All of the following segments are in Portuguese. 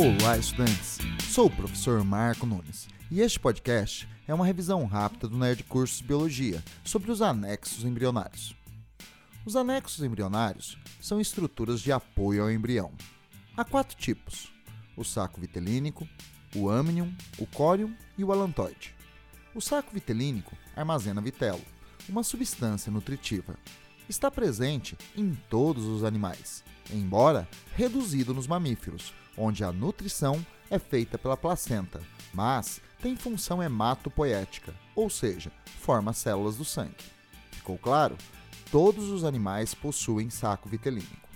Olá, estudantes! Sou o professor Marco Nunes e este podcast é uma revisão rápida do Nerd Cursos Biologia sobre os anexos embrionários. Os anexos embrionários são estruturas de apoio ao embrião. Há quatro tipos: o saco vitelínico, o amnion, o córium e o alantoide. O saco vitelínico armazena vitelo, uma substância nutritiva. Está presente em todos os animais, embora reduzido nos mamíferos, onde a nutrição é feita pela placenta, mas tem função hematopoética, ou seja, forma células do sangue. Ficou claro? Todos os animais possuem saco vitelínico.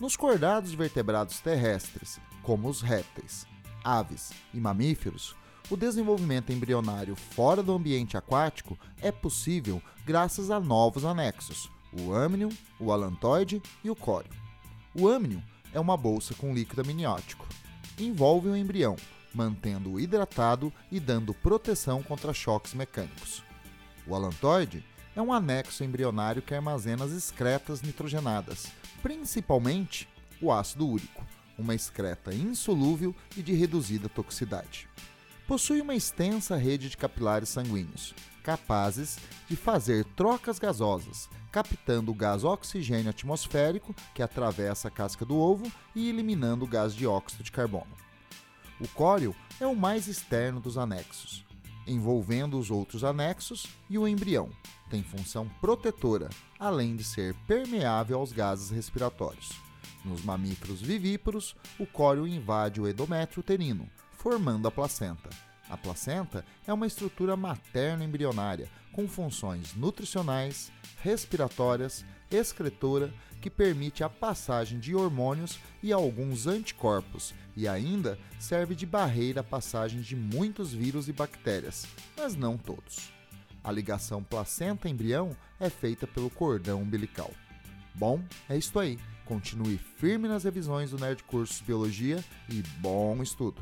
Nos cordados vertebrados terrestres, como os répteis, aves e mamíferos, o desenvolvimento embrionário fora do ambiente aquático é possível graças a novos anexos, o amnion, o alantoide e o córeo. O amnion é uma bolsa com líquido amniótico. Envolve o embrião, mantendo-o hidratado e dando proteção contra choques mecânicos. O alantoide é um anexo embrionário que armazena as excretas nitrogenadas, principalmente o ácido úrico, uma excreta insolúvel e de reduzida toxicidade. Possui uma extensa rede de capilares sanguíneos, capazes de fazer trocas gasosas, captando o gás oxigênio atmosférico que atravessa a casca do ovo e eliminando o gás dióxido de carbono. O córeo é o mais externo dos anexos, envolvendo os outros anexos e o embrião. Tem função protetora, além de ser permeável aos gases respiratórios. Nos mamíferos vivíparos, o córeo invade o endométrio uterino, formando a placenta. A placenta é uma estrutura materno-embrionária com funções nutricionais, respiratórias, excretora, que permite a passagem de hormônios e alguns anticorpos e ainda serve de barreira à passagem de muitos vírus e bactérias, mas não todos. A ligação placenta-embrião é feita pelo cordão umbilical. Bom, é isso aí. Continue firme nas revisões do Nerd Cursos Biologia e bom estudo!